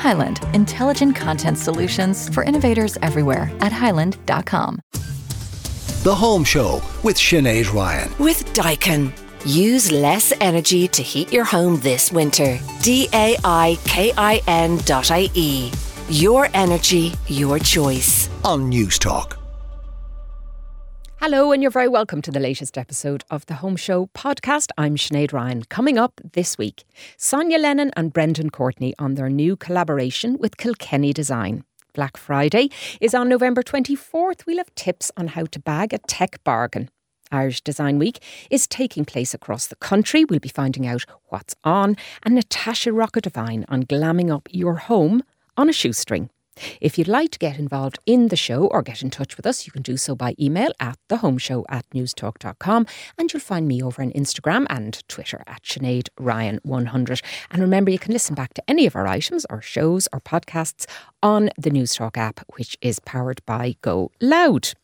Highland, intelligent content solutions for innovators everywhere at highland.com. The Home Show with Sinead Ryan. With Daikin. Use less energy to heat your home this winter. D A I K I N dot I E. Your energy, your choice. On Newstalk. Hello, and you're very welcome to the latest episode of the Home Show podcast. I'm Sinead Ryan. Coming up this week, Sonya Lennon and Brendan Courtney on their new collaboration with Kilkenny Design. Black Friday is on November 24th. We'll have tips on how to bag a tech bargain. Irish Design Week is taking place across the country. We'll be finding out what's on, and Natasha Rocca Devine on glamming up your home on a shoestring. If you'd like to get involved in the show or get in touch with us, you can do so by email at thehomeshow at newstalk.com and you'll find me over on Instagram and Twitter at Sinead Ryan100. And remember, you can listen back to any of our items or shows or podcasts on the Newstalk app, which is powered by Go Loud.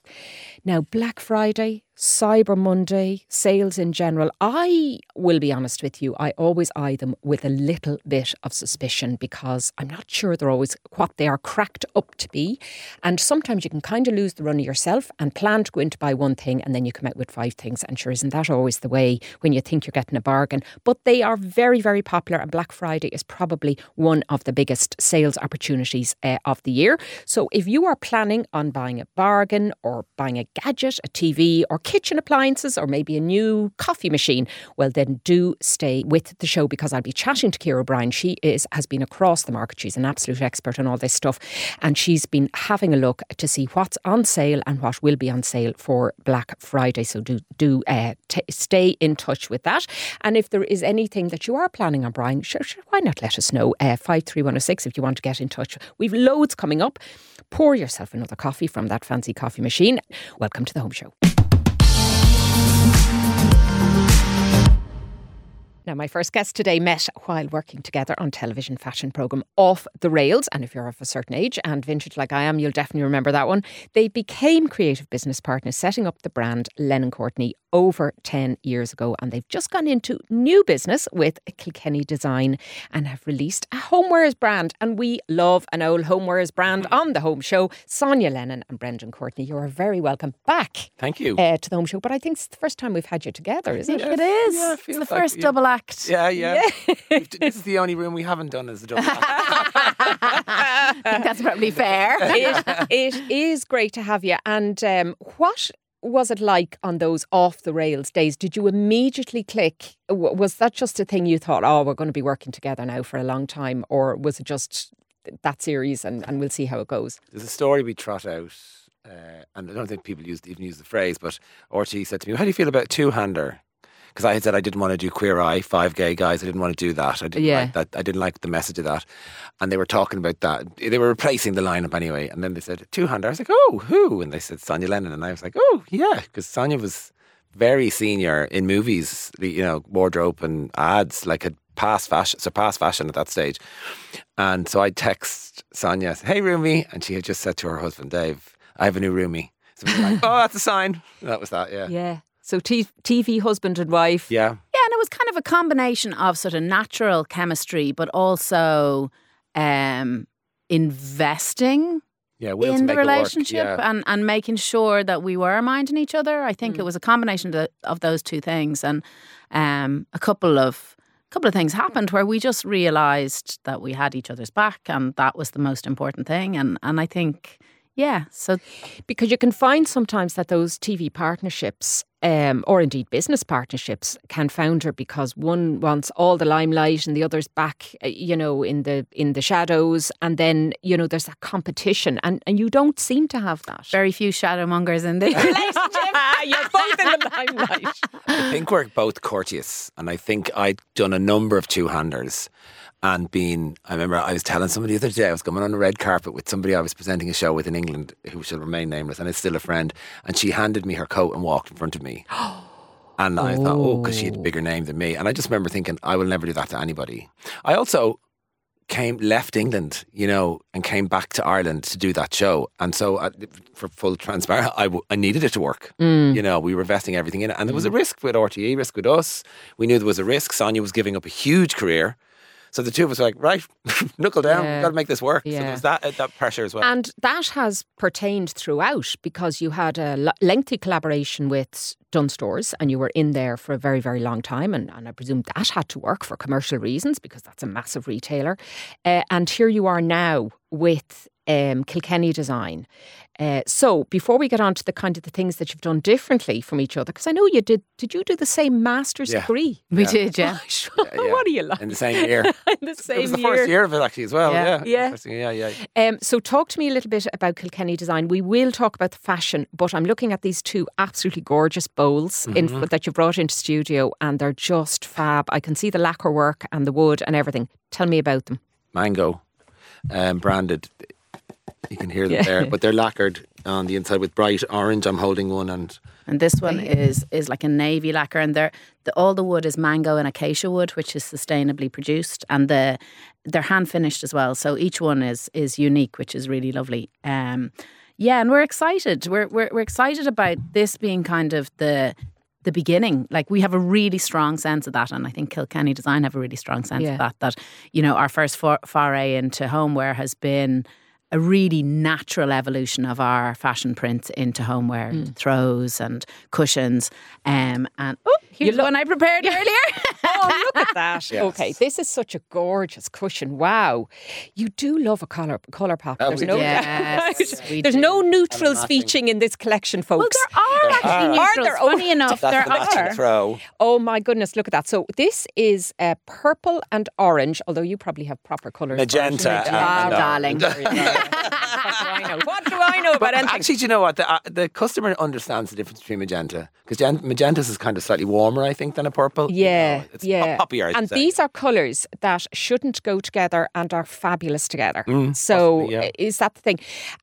Now, Black Friday, Cyber Monday, sales in general, I will be honest with you, I always eye them with a little bit of suspicion because I'm not sure they're always what they are cracked up to be. And sometimes you can kind of lose the run of yourself and plan to go in to buy one thing and then you come out with five things. And sure, isn't that always the way when you think you're getting a bargain? But they are very, very popular, and Black Friday is probably one of the biggest sales opportunities uh, of the year. So if you are planning on buying a bargain or buying a gadget, a TV, or kitchen appliances, or maybe a new coffee machine, well, then do stay with the show because I'll be chatting to Ciara O'Brien. She is has been across the market. She's an absolute expert on all this stuff, and she's been having a look to see what's on sale and what will be on sale for Black Friday. So do do uh, t- stay in touch with that. And if there is anything that you are planning on buying, sure, sure why not let us know? Uh, Five three one zero six if you want to get in touch. We've loads coming up. Pour yourself another coffee from that fancy coffee machine. Welcome to the Home Show. Now, my first guest today met while working together on television fashion programme Off the Rails. And if you're of a certain age and vintage like I am, you'll definitely remember that one. They became creative business partners, setting up the brand Lennon Courtney over 10 years ago. And they've just gone into new business with Kilkenny Design and have released a homewares brand. And we love an old homewares brand on the home show. Sonya Lennon and Brendan Courtney, you are very welcome back. Thank you. Uh, to the home show. But I think it's the first time we've had you together, isn't it? It is. Yeah, it it's the like- first yeah. double act. Yeah, yeah. We've this is the only room we haven't done as a double. act. I think that's probably fair. it, it is great to have you. And um, what was it like on those off the rails days? Did you immediately click? Was that just a thing you thought, oh, we're going to be working together now for a long time? Or was it just that series and, and we'll see how it goes? There's a story we trot out, uh, and I don't think people used, even use the phrase, but RT said to me, "How do you feel about two hander?" Because I had said I didn't want to do Queer Eye, five gay guys. I didn't want to do that. I didn't Yeah. like that. I didn't like the message of that. And they were talking about that. They were replacing the lineup anyway. And then they said two hander. I was like, "Oh, who?" And they said Sonya Lennon, and I was like, "Oh, yeah," because Sonya was very senior in movies, the- you know, wardrobe and ads, like had passed fashion, surpassed fashion at that stage. And so I text Sonya, hey Rumi, and she had just said to her husband Dave, I have a new roomie. So we were like, oh, that's a sign. That was that, yeah. Yeah. So t- TV husband and wife. Yeah. Yeah, and it was kind of a combination of sort of natural chemistry, but also um, investing Yeah, in the make it work, relationship yeah. and, and making sure that we were minding each other. I Mm. think it was a combination of, the, of those two things, and um, a couple of couple of things happened where we just realised that we had each other's back, and that was the most important thing. And and I think, yeah, so Because you can find sometimes that those TV partnerships, um, or indeed business partnerships, can founder because one wants all the limelight and the other's back, uh, you know, in the in the shadows, and then you know there's that competition, and and you don't seem to have that. very few shadow mongers in the relationship. You're both in the limelight. I think we're both courteous, and I think I'd done a number of two handers. And being, I remember I was telling somebody the other day, I was coming on a red carpet with somebody I was presenting a show with in England who shall remain nameless, and it's still a friend. And she handed me her coat and walked in front of me. And I thought, oh, because she had a bigger name than me. And I just remember thinking, I will never do that to anybody. I also came, left England, you know, and came back to Ireland to do that show. And so, uh, for full transparency, I, w- I needed it to work. You know, we were investing everything in it. And there was a risk with RTE, risk with us. We knew there was a risk. Sonya was giving up a huge career. So the two of us were like, right, knuckle down, Yeah. got to make this work. So Yeah. there was that, uh, that pressure as well. And that has pertained throughout because you had a l- lengthy collaboration with Dunnes Stores and you were in there for a very, very long time. And, and I presume that had to work for commercial reasons because that's a massive retailer. Uh, and here you are now with um, Kilkenny Design. Uh, so before we get on to the kind of the things that you've done differently from each other, because I know you did, did you do the same master's Yeah. degree? We did, yeah. Gosh, yeah. what are you like? in the same year. in the same year. it same was the year. first year of it actually as well. Yeah. Yeah. Yeah. Yeah, yeah. Um, so, talk to me a little bit about Kilkenny Design. We will talk about the fashion, but I'm looking at these two absolutely gorgeous bowls Mm-hmm. that you brought into studio, and they're just fab. I can see the lacquer work and the wood and everything. Tell me about them. Mango, um, branded. You can hear them Yeah. there, but they're lacquered on the inside with bright orange. I'm holding one, and And this one is is like a navy lacquer, and they're, the, all the wood is mango and acacia wood, which is sustainably produced, and the they're hand finished as well. So each one is is unique, which is really lovely. Um, yeah, and we're excited. We're, we're we're excited about this being kind of the the beginning. Like we have a really strong sense of that, and I think Kilkenny Design have a really strong sense Yeah. of that. That you know, our first for, foray into homeware has been a really natural evolution of our fashion prints into homeware, Mm. throws and cushions. Um, and oh, here's look- one I prepared earlier. Oh, look at that. Okay, this is such a gorgeous cushion. Wow. You do love a colour, colour pop. Oh, There's no. Yes, There's no neutrals matching- featuring in this collection, folks. well, there are actually Are neutrals. there? Oh, Funny enough, there the matching are. throw. Oh my goodness, look at that. So this is uh, purple and orange, although you probably have proper colours. Magenta and- Ah, and, uh, darling. There you go. what do I know? What do I know about anything? actually, do you know what? The, uh, the customer understands the difference between magenta because magenta is kind of slightly warmer, I think, than a purple. You Yeah, know, it's yeah. pop- poppier. And these are colours that shouldn't go together and are fabulous together. so Mm, possibly, yeah. is that the thing?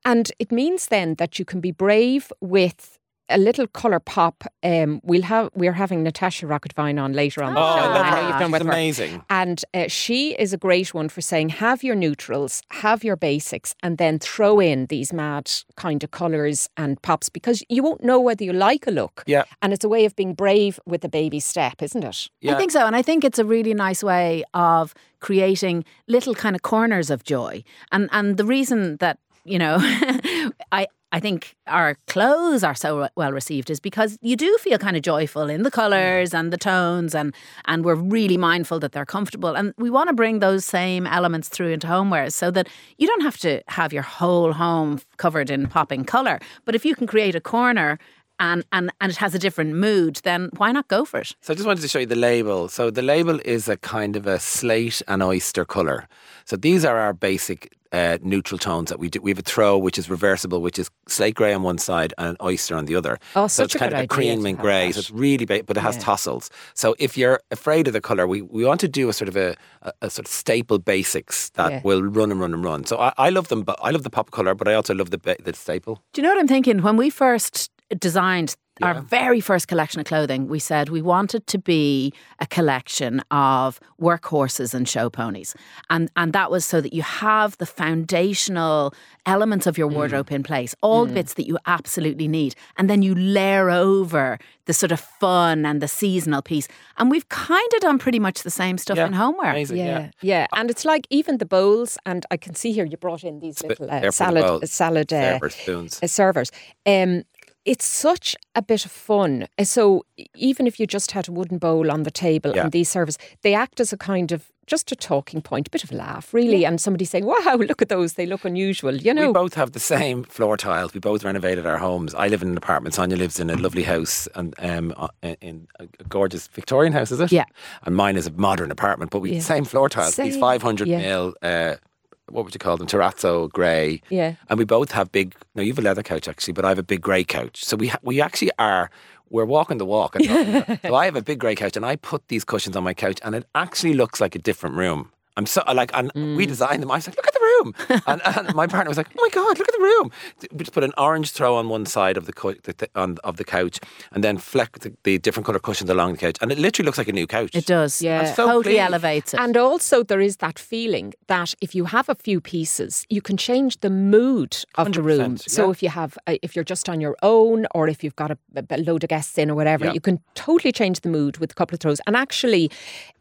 And it means then that you can be brave with a little colour pop. Um, we'll have we're having Natasha Rocca Devine on later on the Oh, show. I love know you've done She's with her. amazing. And uh, she is a great one for saying, have your neutrals, have your basics, and then throw in these mad kind of colours and pops because you won't know whether you like a look. Yeah. And it's a way of being brave with a baby step, isn't it? Yeah. I think so. And I think it's a really nice way of creating little kind of corners of joy. And and the reason that, you know, I I think our clothes are so well received is because you do feel kind of joyful in the colours and the tones and and we're really mindful that they're comfortable. And we want to bring those same elements through into homewares so that you don't have to have your whole home covered in popping colour. But if you can create a corner and, and, and it has a different mood, then why not go for it? So I just wanted to show you the label. So the label is a kind of a slate and oyster colour. So these are our basic uh, neutral tones that we do. We have a throw which is reversible, which is slate grey on one side and an oyster on the other. Oh, so such it's a kind good of a cream and grey. So it's really, ba- but it has tassels. So if you're afraid of the colour, we, we want to do a sort of a, a, a sort of staple basics that Yeah. will run and run and run. So I, I love them, but I love the pop colour, but I also love the ba- the staple. Do you know what I'm thinking? When we first designed our very first collection of clothing, we said we wanted to be a collection of workhorses and show ponies. And and that was so that you have the foundational elements of your wardrobe in place, all the bits that you absolutely need. And then you layer over the sort of fun and the seasonal piece. And we've kind of done pretty much the same stuff Yeah, in homeware. Amazing. Yeah, Yeah. yeah, and it's like even the bowls, and I can see here you brought in these Sp- little uh, salad bowls. salad uh, Server spoons. uh, servers. Um, it's such a bit of fun. Uh, So even if you just had a wooden bowl on the table Yeah. and these servers, they act as a kind of just a talking point, a bit of a laugh, really, and somebody saying, "Wow, look at those! They look unusual," you know. We both have the same floor tiles. We both renovated our homes. I live in an apartment. Sonya lives in a lovely house and um, uh, in a gorgeous Victorian house, is it? Yeah. And mine is a modern apartment, but we Yeah. same floor tiles. These 500 yeah. mil, uh, what would you call them? Terrazzo grey. Yeah. And we both have big. No, you have a leather couch actually, but I have a big grey couch. So we ha- we actually are. We're walking the walk. and talking about- so I have a big grey couch, and I put these cushions on my couch, and it actually looks like a different room. I'm so like, and Mm. we designed them. I was like, look at the room, and, and my partner was like, oh my god, look at the room. We just put an orange throw on one side of the, co- the, the on of the couch, and then fleck the, the different color cushions along the couch, and it literally looks like a new couch. It does. Yeah. It so totally clean. elevates it. And also, there is that feeling that if you have a few pieces, you can change the mood of the room. 100%, So yeah. if you have, uh, if you're just on your own, or if you've got a, a load of guests in, or whatever, Yeah. you can totally change the mood with a couple of throws. And actually,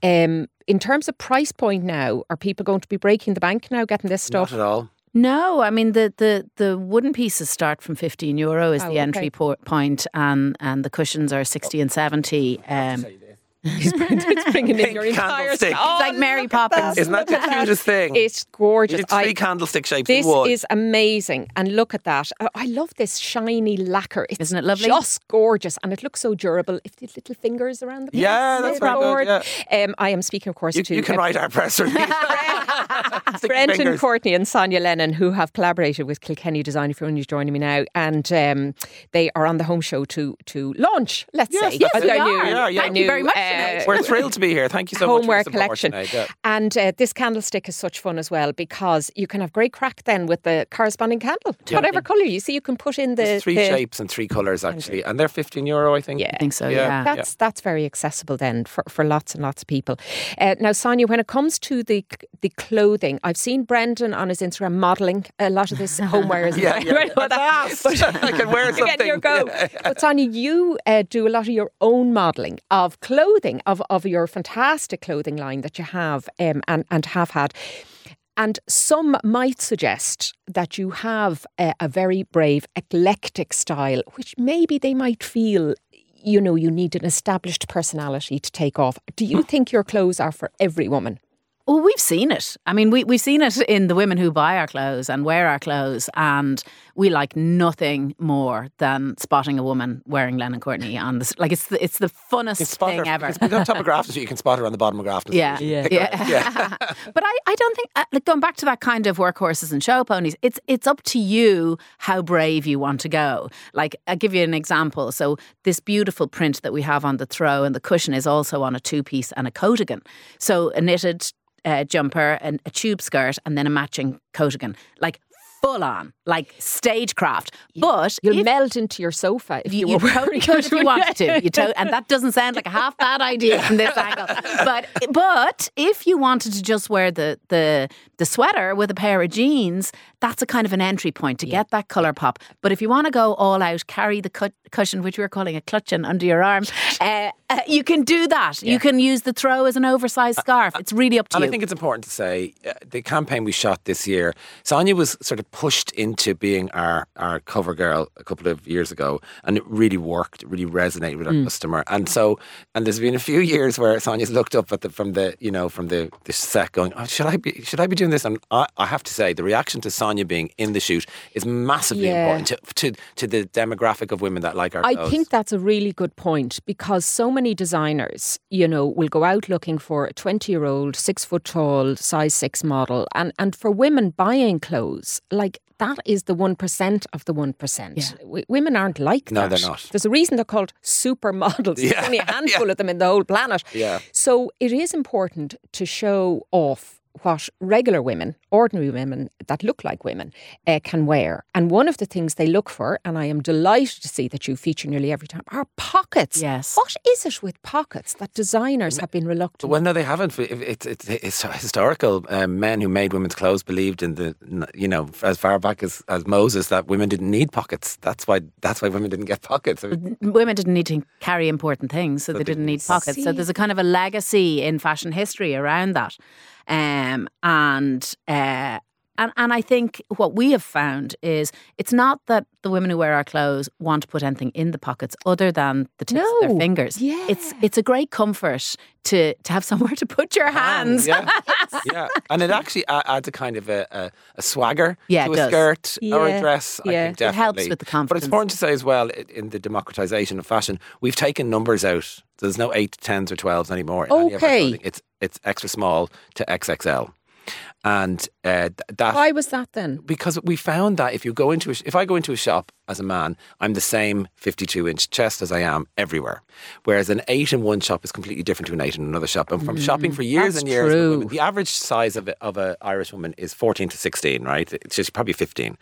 um, in terms of price point now, are people going to be breaking the bank now, getting this stuff? Not at all. No, I mean the, the, the wooden pieces start from fifteen euro is Oh, the okay. entry po- point, and and the cushions are sixty and seventy. Um, He's bringing in Pink your entire candlestick. stuff. It's like Mary Poppins. Isn't that the Look at cutest thing? It's gorgeous. It's three I- candlestick shapes This wood. is amazing. And look at that. I- I love this shiny lacquer. It's Isn't it lovely? Just gorgeous. And it looks so durable. If the little fingers around the Yeah, place, that's very good, Lord. Um, I am speaking, of course, you, to you can uh, write our press release. Stick your Brendan fingers. Courtney and Sonya Lennon, who have collaborated with Kilkenny Design, if you're only joining me now, and um, they are on the home show to to launch. Let's Yes, say that's it. their We new- are. Yeah, yeah. their Thank you very much, uh, We're thrilled to be here. Thank you so much. homeware for your support collection. tonight, yeah. And uh, this candlestick is such fun as well because you can have great crack then with the corresponding candle, to whatever colour you see. You can put in the There's three the- shapes and three colours actually, and they're 15 euro, I think. Yeah. I think so. Yeah. Yeah. That's that's very accessible then for, for lots and lots of people. Uh, now, Sonya, when it comes to the the clothing, I've seen Brendan on his Instagram modelling a lot of this homeware. as Yeah, well. yeah. I know that. Fast. I can wear You're getting something. your go. But Sonya, you uh, do a lot of your own modelling of clothing, of, of your fantastic clothing line that you have um, and, and have had. And some might suggest that you have a, a very brave, eclectic style, which maybe they might feel, you know, you need an established personality to take off. Do you think your clothes are for every woman? Well, we've seen it. I mean, we, we've seen it in the women who buy our clothes and wear our clothes, and we like nothing more than spotting a woman wearing Lennon Courtney on this. Like it's the, it's the funnest spot thing her. ever. It's on top of Grafton Street. You can spot her on the bottom of Grafton Yeah, Street. yeah, Pick her out. yeah. but I, I don't think uh, like going back to that kind of workhorses and show ponies. It's it's up to you how brave you want to go. Like I'll give you an example. So this beautiful print that we have on the throw and the cushion is also on a two piece and a coatigan. So a knitted uh, jumper and a tube skirt and then a matching coatigan. Like full on, like stagecraft. But You'll if- meld into your sofa if you, you, totally could if you wanted to. You to- and that doesn't sound like a half bad idea from this angle. But but if you wanted to just wear the the the sweater with a pair of jeans, that's a kind of an entry point to get that color pop. But if you want to go all out, carry the cut, cushion, which we're calling a clutching under your arm, uh, uh, you can do that. You can use the throw as an oversized scarf. It's really up to And you. I think it's important to say uh, the campaign we shot this year, Sonya was sort of pushed into being our, our cover girl a couple of years ago, and it really worked. It really resonated with our Mm. customer. And so, and there's been a few years where Sonya's looked up at the from the you know from the, the set, going, oh, "Should I be should I be doing this?" And I, I have to say, the reaction to Sonya being in the shoot is massively Yeah. important to, to to the demographic of women that like our I clothes. think that's a really good point because so many designers, you know, will go out looking for a 20 year old, six foot tall, size six model. And, and for women buying clothes, like that is the 1% of the 1%. Yeah. W- women aren't like No, that. they're not. There's a reason they're called supermodels. There's Yeah, only a handful of them in the whole planet. Yeah. So it is important to show off what regular women, ordinary women that look like women, uh, can wear. And one of the things they look for, and I am delighted to see that you feature nearly every time, are pockets. Yes. What is it with pockets that designers have been reluctant? Well, no, they haven't. It's, it's, it's historical. Um, men who made women's clothes believed in the, you know, as far back as, as Moses, that women didn't need pockets. That's why. That's why women didn't get pockets. women didn't need to carry important things, so they didn't need pockets. So there's a kind of a legacy in fashion history around that, um, and uh, and and I think what we have found is it's not that the women who wear our clothes want to put anything in the pockets other than the tips of their fingers. Yeah. It's it's a great comfort to to have somewhere to put your hands. Yeah, yeah, and it actually adds a kind of a, a, a swagger Yeah, to a does. skirt or a dress. I yeah. think It helps with the confidence. But it's important to say as well in the democratization of fashion, we've taken numbers out. There's no eight, tens, or twelves anymore. in any of our Okay. it's it's extra small to XXL. and uh, that Why was that then? because we found that if you go into a, if I go into a shop as a man, I'm the same 52 inch chest as I am everywhere. Whereas an eight in one shop is completely different to an eight in another shop. And from shopping for years Mm, and years, women, the average size of a, of a Irish woman is 14 to 16, right? It's just probably 15.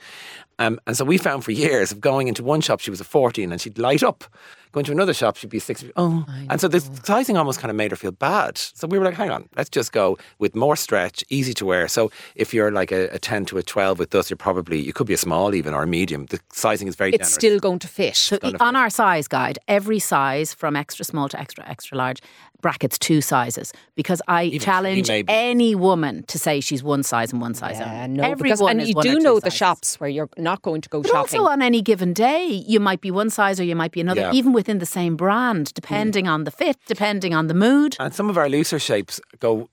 Um, and so we found for years of going into one shop, she was a 14 and she'd light up. Going to another shop, she'd be 16. Oh, and so the sizing almost kind of made her feel bad. So we were like, hang on, let's just go with more stretch, easy to wear. So if you're like a, a 10 to a 12 with us, you're probably, you could be a small even or a medium. The sizing is very It's generous. still going to fit. So on our size guide, every size from extra small to extra extra large brackets two sizes because I Even challenge any woman to say she's one size and one size Yeah, only. no, Everyone because and is you one do know the sizes. shops where you're not going to go But shopping. also on any given day, you might be one size or you might be another, Yeah. even within the same brand, hmm. depending on the fit, depending on the mood. And some of our looser shapes go.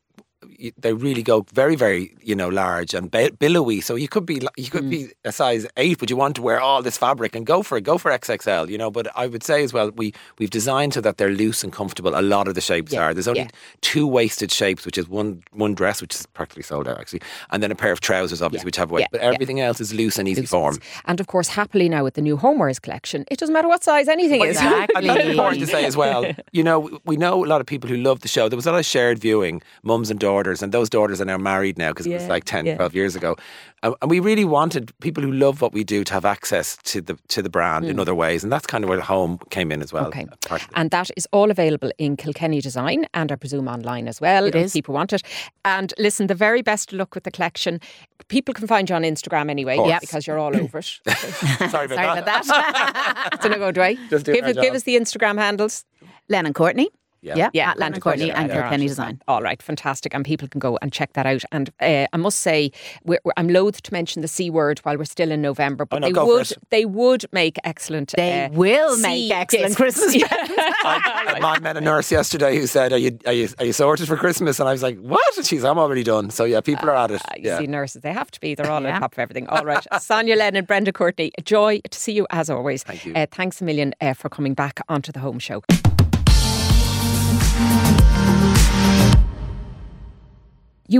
They really go very, very, you know, large and billowy. So you could be, you could hmm. be a size eight, but you want to wear all this fabric and go for it. Go for XXL, you know. But I would say as well, we we've designed so that they're loose and comfortable. A lot of the shapes Yeah, are. There's only yeah. two waisted shapes, which is one one dress, which is practically sold out actually, and then a pair of trousers, obviously, which have weight. yeah, but yeah. everything else is loose and easy form. And of course, happily now with the new homewares collection, it doesn't matter what size anything is. Exactly. And that's important to say as well. You know, we know a lot of people who love the show. There was a lot of shared viewing, mums and daughters, and those daughters are now married now because it was like 10, yeah. 12 years ago. And and we really wanted people who love what we do to have access to the to the brand in other ways. And that's kind of where the home came in as well. Mm. Okay. part of it. And that is all available in Kilkenny Design and I presume online as well It if is. people want it. And listen, the very best of luck with the collection. People can find you on Instagram anyway course. Yep. because you're all over it. Sorry about that. Sorry that. about that. so no go, do I? Just doing give, our give us the Instagram handles. Lennon Courtney. Yeah. Yeah, Yeah, at and Courtney and They're Kilkenny at. Design. All right, fantastic. And people can go and check that out. And uh, I must say, we're, we're- I'm loath to mention the C word while we're still in November, but Oh, no, they, would, they would make excellent. They uh, will sea make excellent discs. Christmas Yeah. I, I met a nurse yesterday who said, are you, are, you, are you sorted for Christmas? And I was like, What? And she's, I'm already done. So, yeah, people are at it. Ah, you Yeah. see, nurses, they have to be. They're all Yeah. on top of everything. All right. Sonya Lennon, and Brendan Courtney, a joy to see you as always. Thank you. Uh, thanks a million uh, for coming back onto the home show. You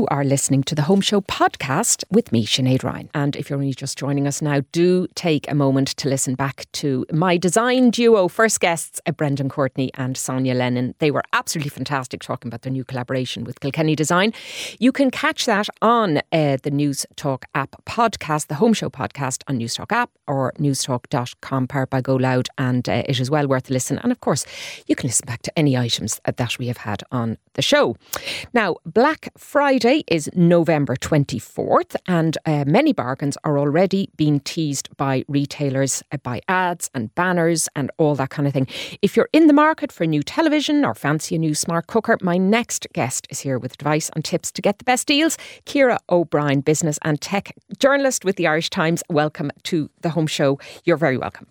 are listening to the Home Show podcast with me, Sinead Ryan. And if you're only just joining us now, do take a moment to listen back to my design duo, first guests, uh, Brendan Courtney and Sonya Lennon. They were absolutely fantastic talking about their new collaboration with Kilkenny Design. You can catch that on uh, the News Talk app podcast, the Home Show podcast on Newstalk app or newstalk.com powered by Go Loud. And uh, it is well worth a listen. And of course, you can listen back to any items uh, that we have had on the show. Now, Black Friday is November 24th, and uh, many bargains are already being teased by retailers uh, by ads and banners and all that kind of thing. If you're in the market for a new television or fancy a new smart cooker, my next guest is here with advice and tips to get the best deals. Ciara O'Brien, business and tech journalist with the Irish Times. Welcome to the home show. You're very welcome.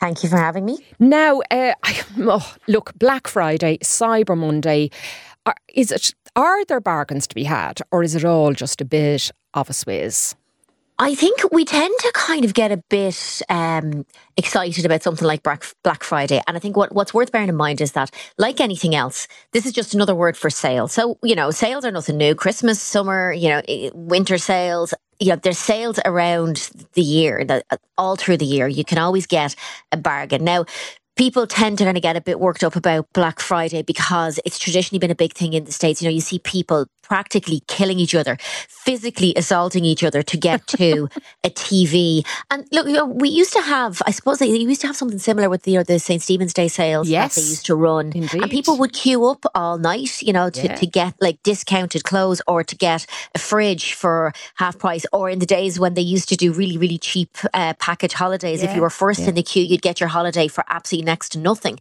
Thank you for having me. Now, uh, I, oh, look, Black Friday, Cyber Monday. Are, is it? Are there bargains to be had, or is it all just a bit of a swizz? I think we tend to kind of get a bit um, excited about something like Black, Friday. And I think what, what's worth bearing in mind is that, like anything else, this is just another word for sale. So, you know, sales are nothing new. Christmas, summer, you know, winter sales. You know, there's sales around the year, that all through the year. You can always get a bargain. Now, people tend to kind of get a bit worked up about Black Friday because it's traditionally been a big thing in the States. You know, you see people practically killing each other, physically assaulting each other to get to a TV. And look, you know, we used to have, I suppose they used to have something similar with the, you know, the St. Stephen's Day sales Yes. that they used to run. Indeed. And people would queue up all night, you know, to, Yeah. to get like discounted clothes or to get a fridge for half price. Or in the days when they used to do really, really cheap uh, package holidays, if you were first in the queue, you'd get your holiday for absolutely next to nothing.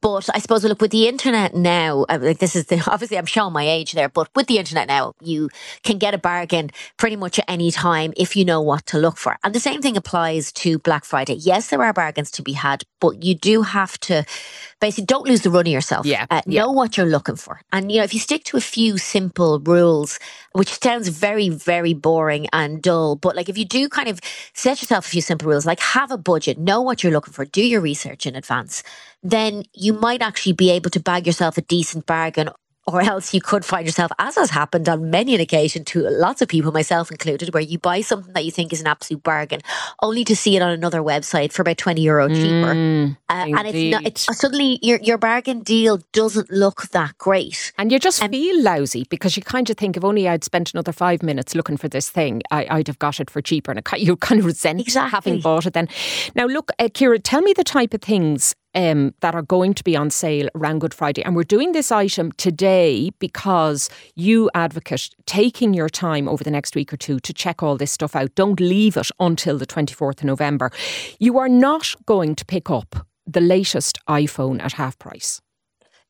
But I suppose, look, with the internet now, uh, like this is the, obviously I'm showing my age there, but with the internet now, you can get a bargain pretty much at any time if you know what to look for. And the same thing applies to Black Friday. Yes, there are bargains to be had, but you do have to basically don't lose the run of yourself. Yeah, Uh, yeah. Know what you're looking for. And, you know, if you stick to a few simple rules, which sounds very, very boring and dull, but like if you do kind of set yourself a few simple rules, like have a budget, know what you're looking for, do your research in advance, then you might actually be able to bag yourself a decent bargain or else you could find yourself, as has happened on many an occasion to lots of people, myself included, where you buy something that you think is an absolute bargain, only to see it on another website for about twenty euro cheaper, Mm, uh, and it's not. It's suddenly your your bargain deal doesn't look that great. And you just feel lousy because you kind of think if only I'd spent another five minutes looking for this thing, I, I'd have got it for cheaper. And you kind of resent Exactly. having bought it then. Now, look, uh, Ciara, tell me the type of things um, that are going to be on sale around Good Friday. And we're doing this item today because you advocate taking your time over the next week or two to check all this stuff out. Don't leave it until the 24th of November. You are not going to pick up the latest iPhone at half price.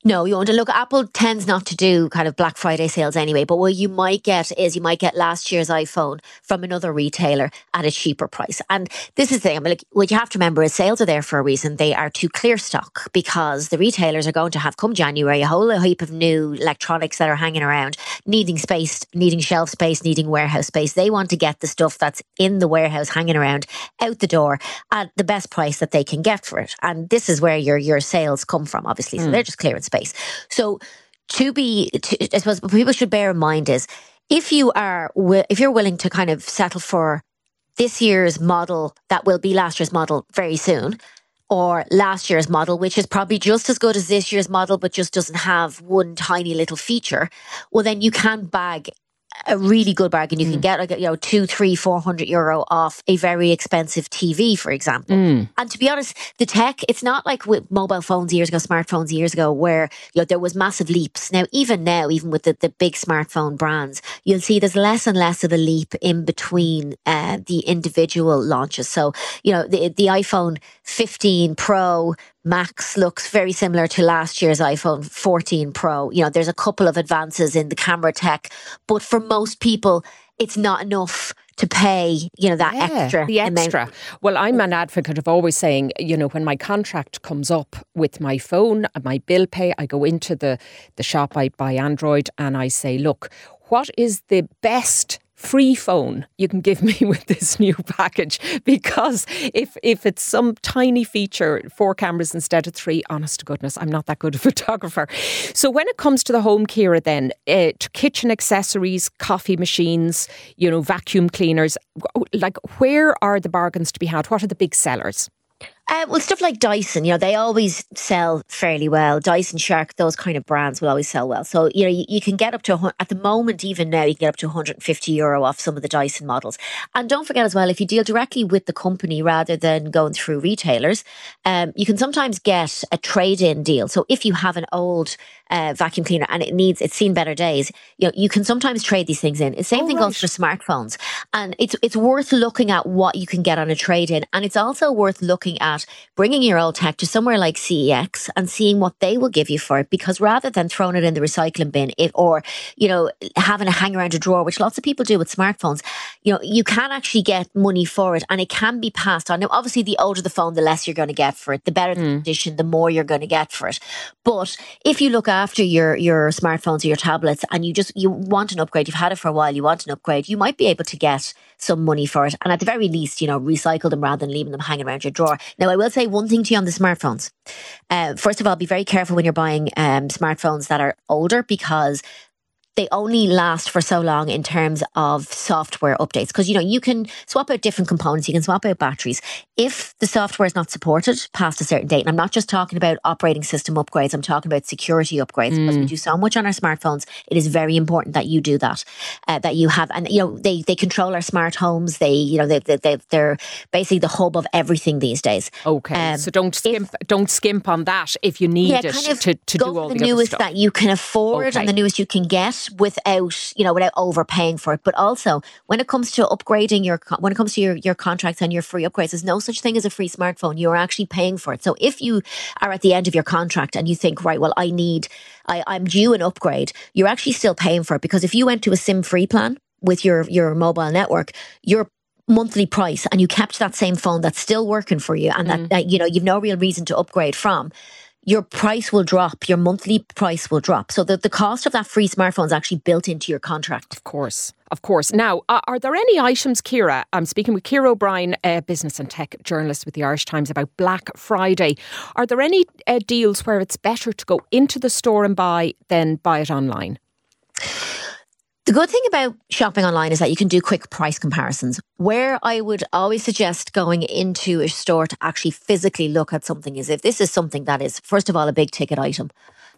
No, you won't. And look, Apple tends not to do kind of Black Friday sales anyway. But what you might get is you might get last year's iPhone from another retailer at a cheaper price. And this is the thing. I mean, like, what you have to remember is sales are there for a reason. They are to clear stock because the retailers are going to have come January a whole heap of new electronics that are hanging around, needing space, needing shelf space, needing warehouse space. They want to get the stuff that's in the warehouse hanging around out the door at the best price that they can get for it. And this is where your your sales come from, obviously. So hmm. they're just clearing space. So to be, to, I suppose, what people should bear in mind is if you are, if you're willing to kind of settle for this year's model that will be last year's model very soon, or last year's model, which is probably just as good as this year's model, but just doesn't have one tiny little feature, well, then you can bag a really good bargain. You can get like you know two, three, four hundred euro off a very expensive TV, for example. And to be honest, the tech it's not like with mobile phones years ago, smartphones years ago, where you know there was massive leaps. Now, even now, even with the, the big smartphone brands, you'll see there's less and less of a leap in between uh, the individual launches. So you know the the iPhone 15 Pro. Max looks very similar to last year's iPhone 14 Pro. You know, there's a couple of advances in the camera tech, but for most people, it's not enough to pay, you know, that extra. The amount. extra. Well, I'm an advocate of always saying, you know, when my contract comes up with my phone, uh, my bill pay, I go into the, the shop, I buy Android, and I say, look, what is the best free phone you can give me with this new package. Because if if it's some tiny feature four cameras instead of three honest to goodness i'm not that good a photographer. So when it comes to the home Ciara then uh, kitchen accessories coffee machines you know vacuum cleaners like where are the bargains to be had? What are the big sellers Uh, well, stuff like Dyson, you know, they always sell fairly well. Dyson, Shark, those kind of brands will always sell well. So, you know, you, you can get up to, at the moment, even now, you can get up to 150 euro off some of the Dyson models. And don't forget as well, if you deal directly with the company rather than going through retailers, um, you can sometimes get a trade in deal. So if you have an old uh, vacuum cleaner and it needs, it's seen better days, you know, you can sometimes trade these things in. The same thing goes for smartphones. And it's, it's worth looking at what you can get on a trade in. And it's also worth looking at bringing your old tech to somewhere like CEX and seeing what they will give you for it. Because rather than throwing it in the recycling bin if, or, you know, having a hang around a drawer, which lots of people do with smartphones, you know, you can actually get money for it and it can be passed on. Now, obviously, the older the phone, the less you're going to get for it. The better the mm. condition, the more you're going to get for it. But if you look after your, your smartphones or your tablets and you just, you want an upgrade, you've had it for a while, you want an upgrade, you might be able to get some money for it. And at the very least, you know, recycle them rather than leaving them hanging around your drawer. Now, I will say one thing to you on the smartphones. Uh, first of all, be very careful when you're buying um, smartphones that are older because they only last for so long in terms of software updates. Because you know you can swap out different components you can swap out batteries. If the software is not supported past a certain date and i'm not just talking about operating system upgrades i'm talking about security upgrades because we do so much on our smartphones it is very important that you do that uh, that you have and you know they they control our smart homes. They you know they, they, they they're basically the hub of everything these days. Okay Um, so don't skimp don't skimp on that if you need yeah, it kind of to, to do all the, the newest that you can afford Okay. and the newest you can get without you know without overpaying for it. But also when it comes to upgrading your when it comes to your your contracts and your free upgrades, there's no such thing as a free smartphone. You're actually paying for it. So if you are at the end of your contract and you think right, well, I need I, I'm due an upgrade, you're actually still paying for it because if you went to a SIM free plan with your your mobile network, your monthly price and you kept that same phone that's still working for you and that, mm. that you know you've no real reason to upgrade from your price will drop, your monthly price will drop. So the, the cost of that free smartphone is actually built into your contract. Of course, of course. Now, are there any items, Ciara? I'm speaking with Ciara O'Brien, a business and tech journalist with the Irish Times about Black Friday. Are there any uh, deals where it's better to go into the store and buy than buy it online? The good thing about shopping online is that you can do quick price comparisons. Where I would always suggest going into a store to actually physically look at something is if this is something that is, first of all, a big ticket item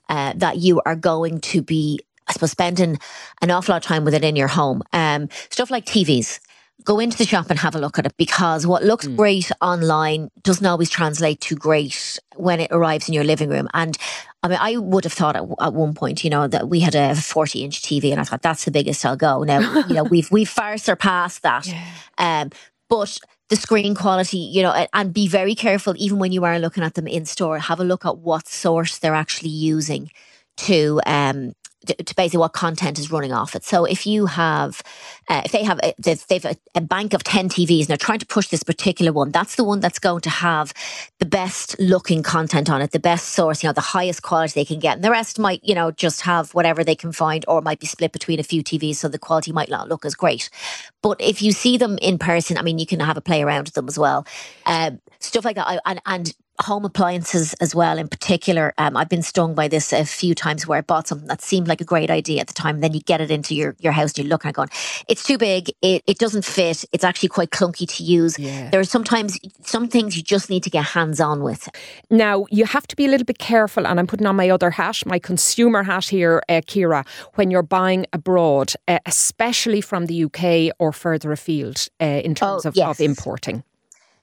uh, that you are going to be, I suppose, spending an awful lot of time with it in your home. Um, stuff like TVs go into the shop and have a look at it because what looks mm. great online doesn't always translate to great when it arrives in your living room. And I mean, I would have thought at, at one point, you know, that we had a 40 inch TV and I thought that's the biggest I'll go. Now, you know, we've, we've far surpassed that. Yeah. Um, but the screen quality, you know, and be very careful even when you are looking at them in store. Have a look at what source they're actually using to um, to basically what content is running off it. So if you have, uh, if they have, a, they've a, a, bank of 10 TVs and they're trying to push this particular one, that's the one that's going to have the best looking content on it, the best source, you know, the highest quality they can get. And the rest might, you know, just have whatever they can find or might be split between a few TVs. So the quality might not look as great. But if you see them in person, I mean, you can have a play around with them as well. Um, stuff like that. I, and, and home appliances as well in particular. Um, i've been stung by this a few times where i bought something that seemed like a great idea at the time then you get it into your, your house and you're looking at going it's too big. It, it doesn't fit. It's actually quite clunky to use. Yeah. there are sometimes some things you just need to get hands on with. Now you have to be a little bit careful and i'm putting on my other hat my consumer hat here uh, ciara when you're buying abroad uh, especially from the uk or further afield uh, in terms oh, of, yes. of importing.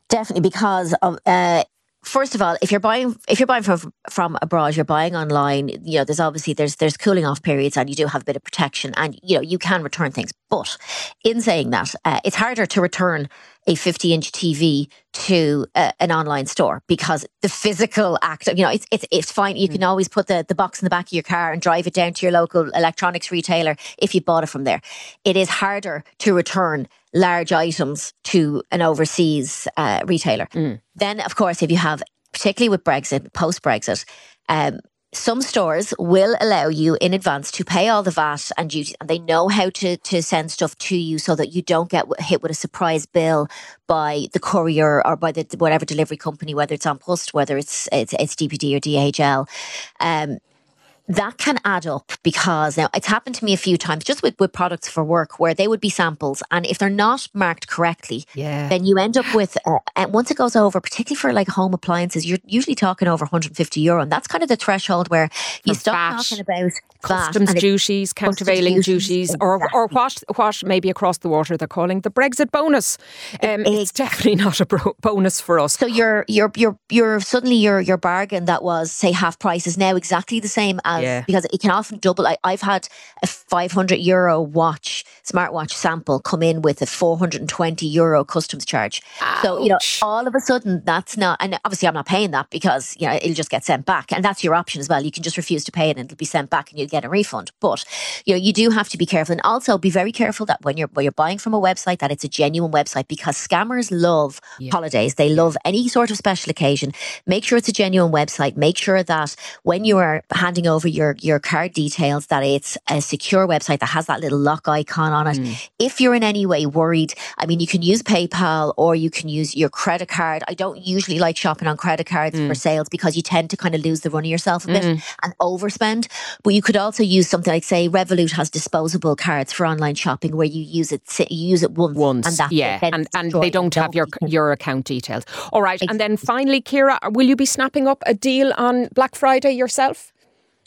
Definitely, because of uh, first of all, if you're buying if you're buying from from abroad, you're buying online. You know, there's obviously there's there's cooling off periods, and you do have a bit of protection, and you know you can return things. But in saying that, uh, it's harder to return a 50 inch TV to uh, an online store because the physical act of, you know, it's, it's, it's fine. You can mm. always put the, the box in the back of your car and drive it down to your local electronics retailer if you bought it from there. It is harder to return large items to an overseas uh, retailer. Mm. Then, of course, if you have, particularly with Brexit, post Brexit, um, some stores will allow you in advance to pay all the VAT and duties, and they know how to, to send stuff to you so that you don't get hit with a surprise bill by the courier or by the whatever delivery company, whether it's An Post, whether it's it's, it's DPD or DHL. Um, that can add up because now it's happened to me a few times just with, with products for work where they would be samples and if they're not marked correctly yeah. then you end up with uh, and once it goes over particularly for like home appliances you're usually talking over 150 euro and that's kind of the threshold where you for stop VAT, talking about customs duties countervailing duties, duties or, exactly. or what, what maybe across the water they're calling the Brexit bonus um, it, it's definitely not a bro- bonus for us so your your your your suddenly your your bargain that was say half price is now exactly the same as yeah. because it can often double. I, have had a 500 euro watch, smartwatch sample come in with a 420 euro customs charge. Ouch. So, you know, all of a sudden that's not, and obviously I'm not paying that because, you know, it'll just get sent back. And that's your option as well. You can just refuse to pay it and it'll be sent back and you'll get a refund. But, you know, you do have to be careful. And also be very careful that when you're, when you're buying from a website, that it's a genuine website because scammers love yeah. holidays. They love any sort of special occasion. Make sure it's a genuine website. Make sure that when you are handing over your your card details that it's a secure website that has that little lock icon on it. Mm. If you're in any way worried, I mean, you can use PayPal or you can use your credit card. I don't usually like shopping on credit cards mm. for sales because you tend to kind of lose the run of yourself a bit mm. and overspend. But you could also use something like, say, Revolut has disposable cards for online shopping where you use it, you use it once, once, and that's yeah, and and they don't have your your account details. All right, exactly. and then finally, Ciara, will you be snapping up a deal on Black Friday yourself?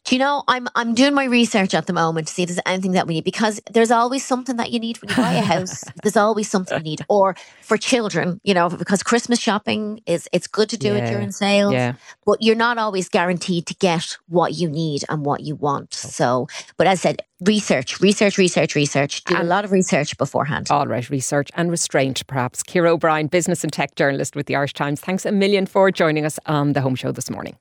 Do you know, I'm I'm doing my research at the moment to see if there's anything that we need because there's always something that you need when you buy a house. there's always something you need. Or for children, you know, because Christmas shopping is it's good to do yeah. it during sales. Yeah. But you're not always guaranteed to get what you need and what you want. Oh. So but as I said, research, research, research, research. Do and a lot of research beforehand. All right, research and restraint, perhaps. Ciara O'Brien, business and tech journalist with the Irish Times. Thanks a million for joining us on the Home Show this morning.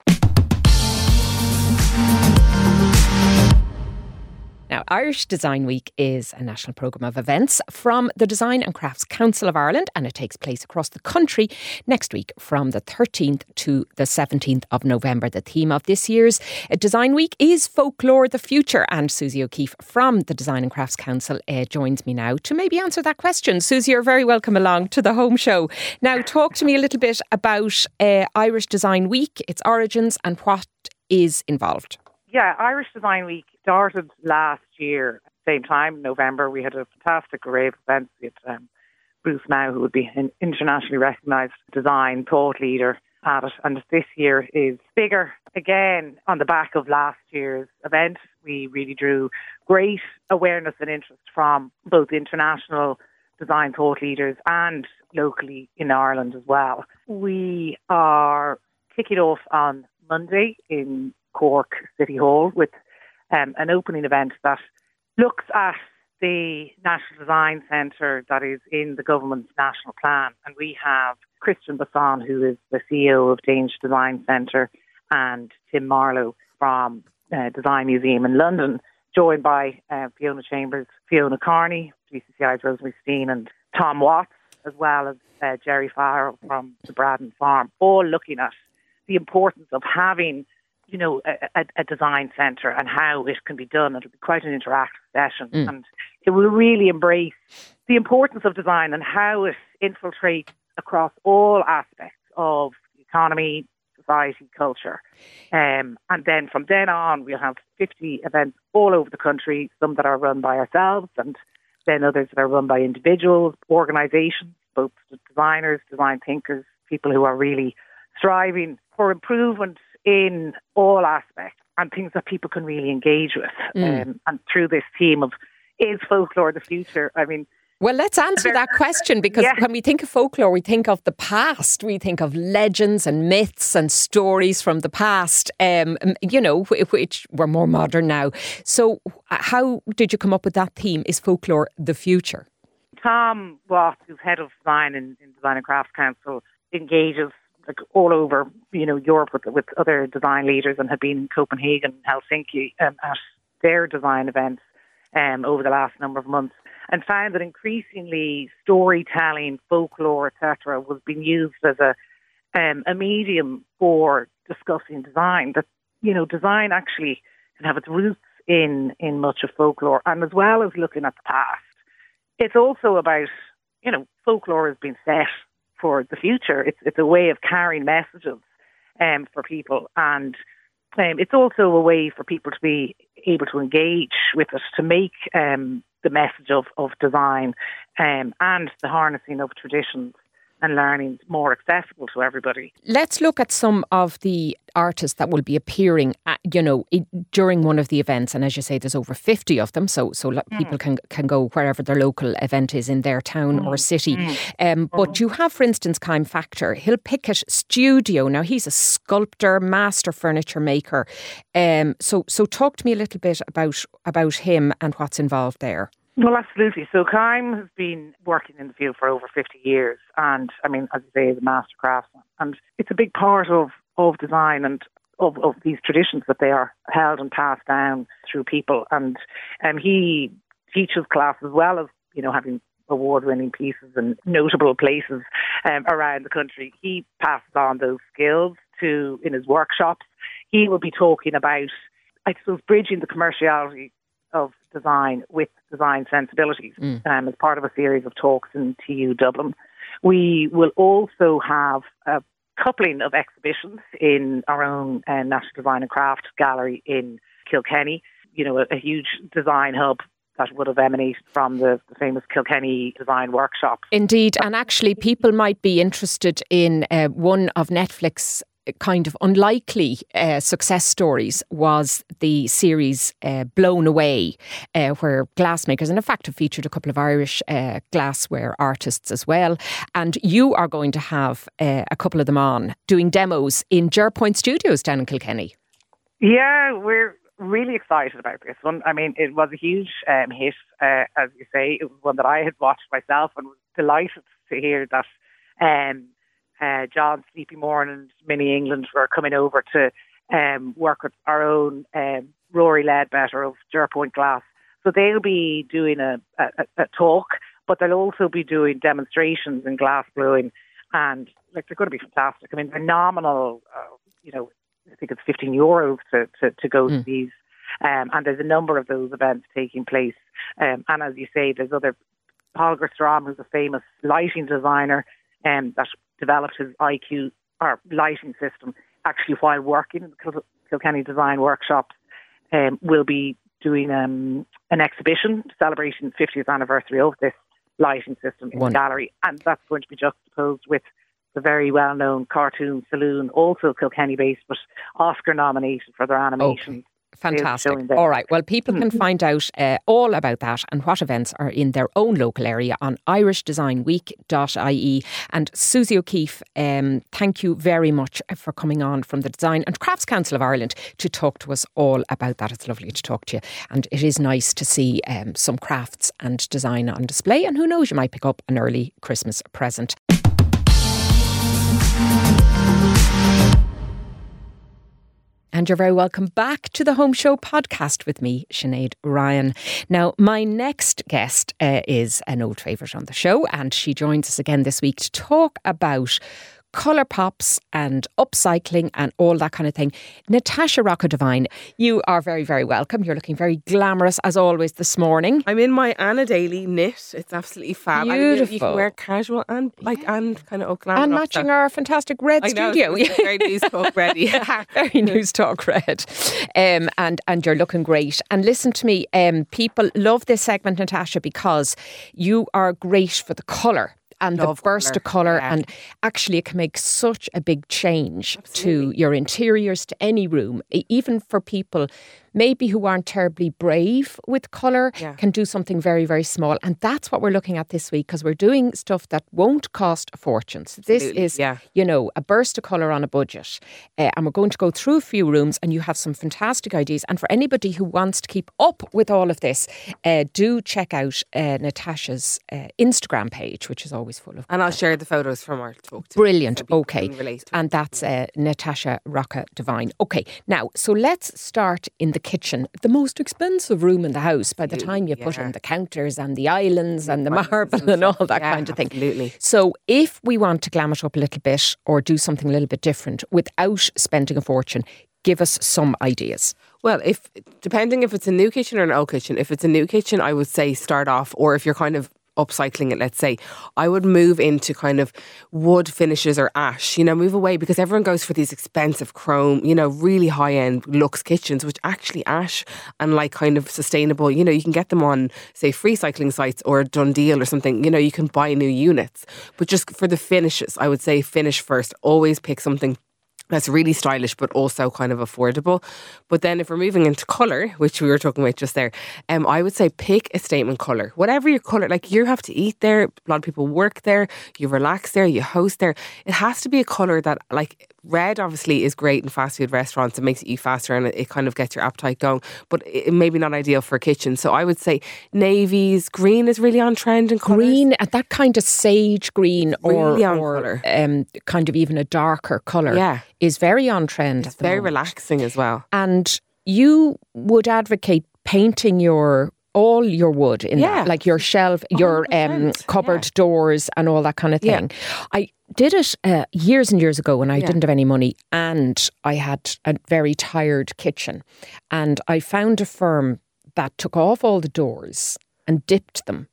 Now, Irish Design Week is a national programme of events from the Design and Crafts Council of Ireland, and it takes place across the country next week from the 13th to the 17th of November. The theme of this year's Design Week is Folklore the Future, and Suzy O'Keefe from the Design and Crafts Council uh, joins me now to maybe answer that question. Suzy, you're very welcome along to the home show. Now, talk to me a little bit about uh, Irish Design Week, its origins, and what is involved. Yeah, Irish Design Week started last year, same time, November. We had a fantastic array of events. We had um, Bruce Mau, who would be an internationally recognised design thought leader at it. And this year is bigger again on the back of last year's event. We really drew great awareness and interest from both international design thought leaders and locally in Ireland as well. We are kicking off on Monday in Cork City Hall with um, an opening event that looks at the National Design Centre that is in the government's national plan. And we have Christian Bason, who is the CEO of Danish Design Centre, and Tim Marlow from uh, Design Museum in London, joined by uh, Fiona Chambers, Fiona Carney, DCCI's Rosemary Steen, and Tom Watts, as well as uh, Jerry Farrell from the Braddon Farm, all looking at the importance of having you know, a, a, design centre and how it can be done. It'll be quite an interactive session, mm. and it will really embrace the importance of design and how it infiltrates across all aspects of economy, society, culture. Um, and then from then on, we'll have 50 events all over the country, some that are run by ourselves, and then others that are run by individuals, organisations, both designers, design thinkers, people who are really striving for improvement in all aspects and things that people can really engage with. Mm. Um, and through this theme of is folklore the future? I mean, well, let's answer that question because yeah. when we think of folklore, we think of the past. We think of legends and myths and stories from the past, um, you know, which were more modern now. So, how did you come up with that theme? Is folklore the future? Tom Watts, who's head of design in, in Design and Crafts Council, engages like all over, you know, Europe with, with other design leaders and have been in Copenhagen, Helsinki um, at their design events um, over the last number of months, and found that increasingly storytelling, folklore, etc., was being used as a um, a medium for discussing design. That you know, design actually can have its roots in in much of folklore, and as well as looking at the past, it's also about you know, folklore has been set for the future. It's it's a way of carrying messages um, for people, and um, it's also a way for people to be able to engage with it to make um, the message of of design um, and the harnessing of traditions and learning more accessible to everybody. Let's look at some of the artists that will be appearing, at, you know, during one of the events. And as you say, there's over 50 of them, so so mm. people can can go wherever their local event is in their town mm. or city. Mm. Um, but mm. you have, for instance, Kime Factor, Hill Pickett Studio. Now he's a sculptor, master furniture maker. Um, so so talk to me a little bit about about him and what's involved there. Well, absolutely. So Kime has been working in the field for over 50 years. And I mean, as you say, the master craftsman. And it's a big part of, of design and of, of these traditions that they are held and passed down through people. And um, he teaches class as well as, you know, having award winning pieces and notable places um, around the country. He passes on those skills to in his workshops. He will be talking about, I suppose, bridging the commerciality of design with design sensibilities mm. um, as part of a series of talks in TU Dublin. We will also have a coupling of exhibitions in our own uh, National Design and Craft Gallery in Kilkenny. You know, a, a huge design hub that would have emanated from the, the, famous Kilkenny design workshop. Indeed, and actually, people might be interested in uh, one of Netflix kind of unlikely uh, success stories was the series uh, Blown Away, uh, where glassmakers, and in fact, have featured a couple of Irish uh, glassware artists as well. And you are going to have uh, a couple of them on doing demos in Jerpoint Studios down in Kilkenny. Yeah, we're really excited about this one. I mean, it was a huge um, hit, uh, as you say. It was one that I had watched myself and was delighted to hear that um, uh, John Sleepy Moran and Mini England were coming over to um, work with our own um, Rory Leadbetter of Jerpoint Glass So they'll be doing a, a, a talk, but they'll also be doing demonstrations in glass blowing, and like they're going to be fantastic. I mean, they're nominal. Uh, you know, I think it's 15 euros to to, to go mm. to these. Um, and there's a number of those events taking place. Um, and as you say, there's other Holger Strom, who's a famous lighting designer, um, that developed his IQ or lighting system actually while working in the Kilkenny Design Workshops, um, will be doing um, an exhibition celebrating the 50th anniversary of this lighting system in One. the gallery, and that's going to be juxtaposed with the very well-known cartoon saloon, also Kilkenny-based, but Oscar nominated for their animations. Fantastic. All right. Well, people can find out uh, all about that and what events are in their own local area on irishdesignweek.ie. And Suzy O'Keefe, um, thank you very much for coming on from the Design and Crafts Council of Ireland to talk to us all about that. It's lovely to talk to you. And it is nice to see um, some crafts and design on display. And who knows, you might pick up an early Christmas present. And you're very welcome back to the Home Show podcast with me, Sinead Ryan. Now, my next guest uh, is an old favourite on the show, and she joins us again this week to talk about colour pops and upcycling and all that kind of thing. Natasha Rocca Devine, you are very, very welcome. You're looking very glamorous as always this morning. I'm in my Anna Daly knit. It's absolutely fab. Beautiful. you can wear casual and like yeah. and kind of glamorous. And matching our fantastic red I studio. Know, very Newstalk ready. very Newstalk red. Um, and and you're looking great. And listen to me, um, people love this segment, Natasha, because you are great for the colour and Love the burst colour. of colour. Yeah. And actually, it can make such a big change Absolutely. to your interiors, to any room, even for people maybe who aren't terribly brave with colour yeah. can do something very, very small. And that's what we're looking at this week because we're doing stuff that won't cost a fortune. So this is, yeah. you know, a burst of colour on a budget. Uh, and we're going to go through a few rooms and you have some fantastic ideas. And for anybody who wants to keep up with all of this, uh, do check out uh, Natasha's uh, Instagram page, which is always full of. And I'll share the photos from our talk. Brilliant. Okay. And that's uh, Natasha Rocca Devine. Okay. Now, so let's start in the the kitchen, the most expensive room in the house by the time you yeah. put in the counters and the islands and the marble and all that yeah, kind of thing. Absolutely. So if we want to glam it up a little bit or do something a little bit different without spending a fortune, give us some ideas. Well, if depending if it's a new kitchen or an old kitchen, if it's a new kitchen, I would say start off, or if you're kind of upcycling it, let's say, I would move into kind of wood finishes or ash, you know, move away because everyone goes for these expensive chrome, you know, really high end luxe kitchens, which actually ash and like kind of sustainable, you know, you can get them on, say, free cycling sites or done deal or something, you know, you can buy new units. But just for the finishes, I would say finish first. Always pick something that's really stylish but also kind of affordable. But then if we're moving into colour, which we were talking about just there, um, I would say pick a statement colour. Whatever your colour, like you have to eat there, a lot of people work there, you relax there, you host there. It has to be a colour that like red obviously is great in fast food restaurants. It makes it eat faster and it, kind of gets your appetite going. But it, maybe not ideal for a kitchen. So I would say navies, green is really on trend and. Green, at that kind of sage green or, or um, kind of even a darker colour yeah. is very on trend. It's very moment. relaxing as well. And you would advocate painting your all your wood in yeah. that, like your shelf, your um, cupboard yeah. doors, and all that kind of thing. Yeah. I did it uh, years and years ago when I yeah. didn't have any money and I had a very tired kitchen. And I found a firm that took off all the doors and dipped them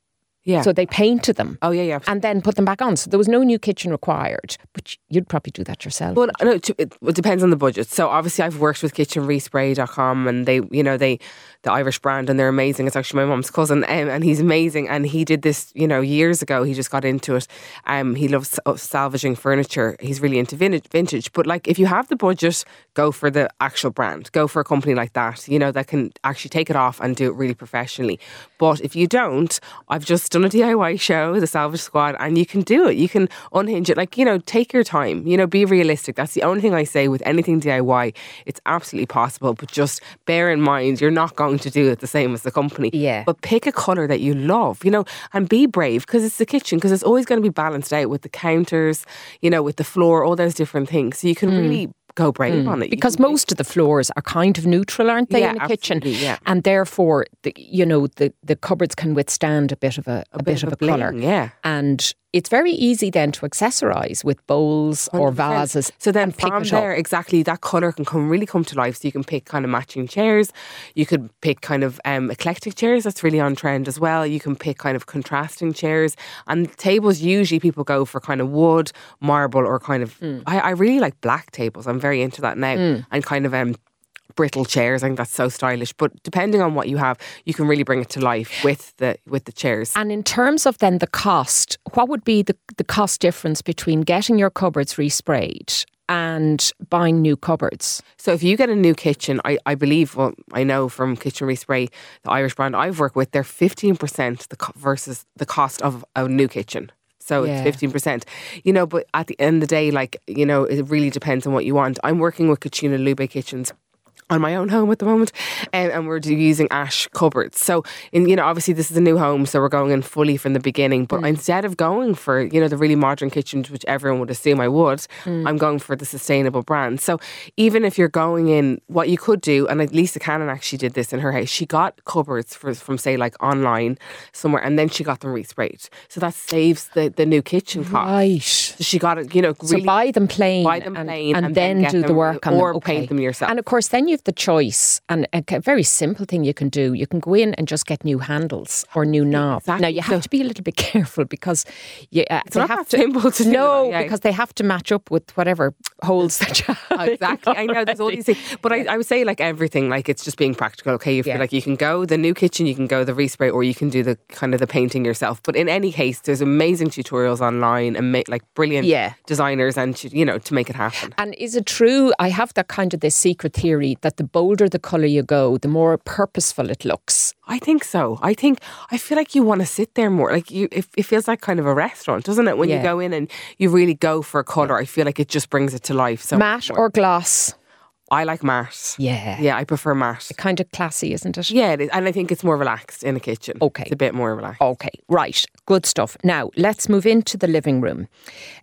yeah. So they painted them. Oh yeah, yeah. And then put them back on. So there was no new kitchen required. But you'd probably do that yourself. Well, no, it, it depends on the budget. So obviously, I've worked with kitchenrespray.com, and they, you know, they the Irish brand, and they're amazing. It's actually my mom's cousin, um, and he's amazing. And he did this, you know, years ago. He just got into it. Um, he loves salvaging furniture. He's really into vintage. Vintage. But like, if you have the budget, go for the actual brand. Go for a company like that. You know, that can actually take it off and do it really professionally. But if you don't, I've just done a DIY show, the Salvage Squad, and you can do it. You can unhinge it. Like, you know, take your time, you know, be realistic. That's the only thing I say with anything DIY. It's absolutely possible, but just bear in mind you're not going to do it the same as the company. Yeah. But pick a colour that you love, you know, and be brave because it's the kitchen, because it's always going to be balanced out with the counters, you know, with the floor, all those different things. So you can mm. really go brave on it. Because most of the floors are kind of neutral, aren't they, Yeah, in a kitchen? yeah. And therefore, the, you know, the, the cupboards can withstand a bit of a, a, bit, of a, colour. bling, yeah. And it's very easy then to accessorise with bowls or 100%. vases. So then from there, up. exactly that colour can come really come to life. So you can pick kind of matching chairs. You could pick kind of um, eclectic chairs. That's really on trend as well. You can pick kind of contrasting chairs and tables. Usually people go for kind of wood, marble, or kind of. Hmm. I, I really like black tables. I'm very into that now. And kind of um. Brittle chairs, I think that's so stylish. But depending on what you have, you can really bring it to life with the with the chairs. And in terms of then the cost, what would be the, the cost difference between getting your cupboards resprayed and buying new cupboards? So if you get a new kitchen, I, I believe, well, I know from Kitchen Respray, the Irish brand I've worked with, they're 15% the co- versus the cost of a new kitchen. So Yeah. it's 15%. You know, but at the end of the day, like, you know, it really depends on what you want. I'm working with Kachina Lube Kitchens on my own home at the moment, um, and we're using ash cupboards. So, in you know, obviously this is a new home, so we're going in fully from the beginning. But instead of going for you know the really modern kitchens, which everyone would assume I would, I'm going for the sustainable brand. So, even if you're going in, what you could do, and at Lisa Cannon actually did this in her house. She got cupboards for, from say like online somewhere, and then she got them resprayed. So that saves the the new kitchen cost. Right. So she got it, you know, So buy them plain, buy them and, plain and, and then, then do the work on or them. paint them yourself. And of course, then you have the choice, and a very simple thing you can do. You can go in and just get new handles or new knobs. Now you have to be a little bit careful because you, uh, they have to. to no, yeah. because they have to match up with whatever that you have. exactly. I know there's all these things, but I, I would say like everything, like it's just being practical. Okay, if Yeah. like you can go the new kitchen, you can go the respray, or you can do the kind of the painting yourself. But in any case, there's amazing tutorials online and like brilliant Yeah. designers, and you know to make it happen. And is it true? I have that kind of this secret theory that the bolder the colour you go, the more purposeful it looks. I think so. I think I feel like you want to sit there more. Like you, it, it feels like kind of a restaurant, doesn't it? When Yeah. you go in and you really go for a color, I feel like it just brings it to life. So Matte or gloss? I like matte. Yeah. yeah, I prefer matte. Kind of classy, isn't it? Yeah, it is. and I think it's more relaxed in the kitchen. Okay. it's a bit more relaxed. Okay, right. Good stuff. Now, let's move into the living room.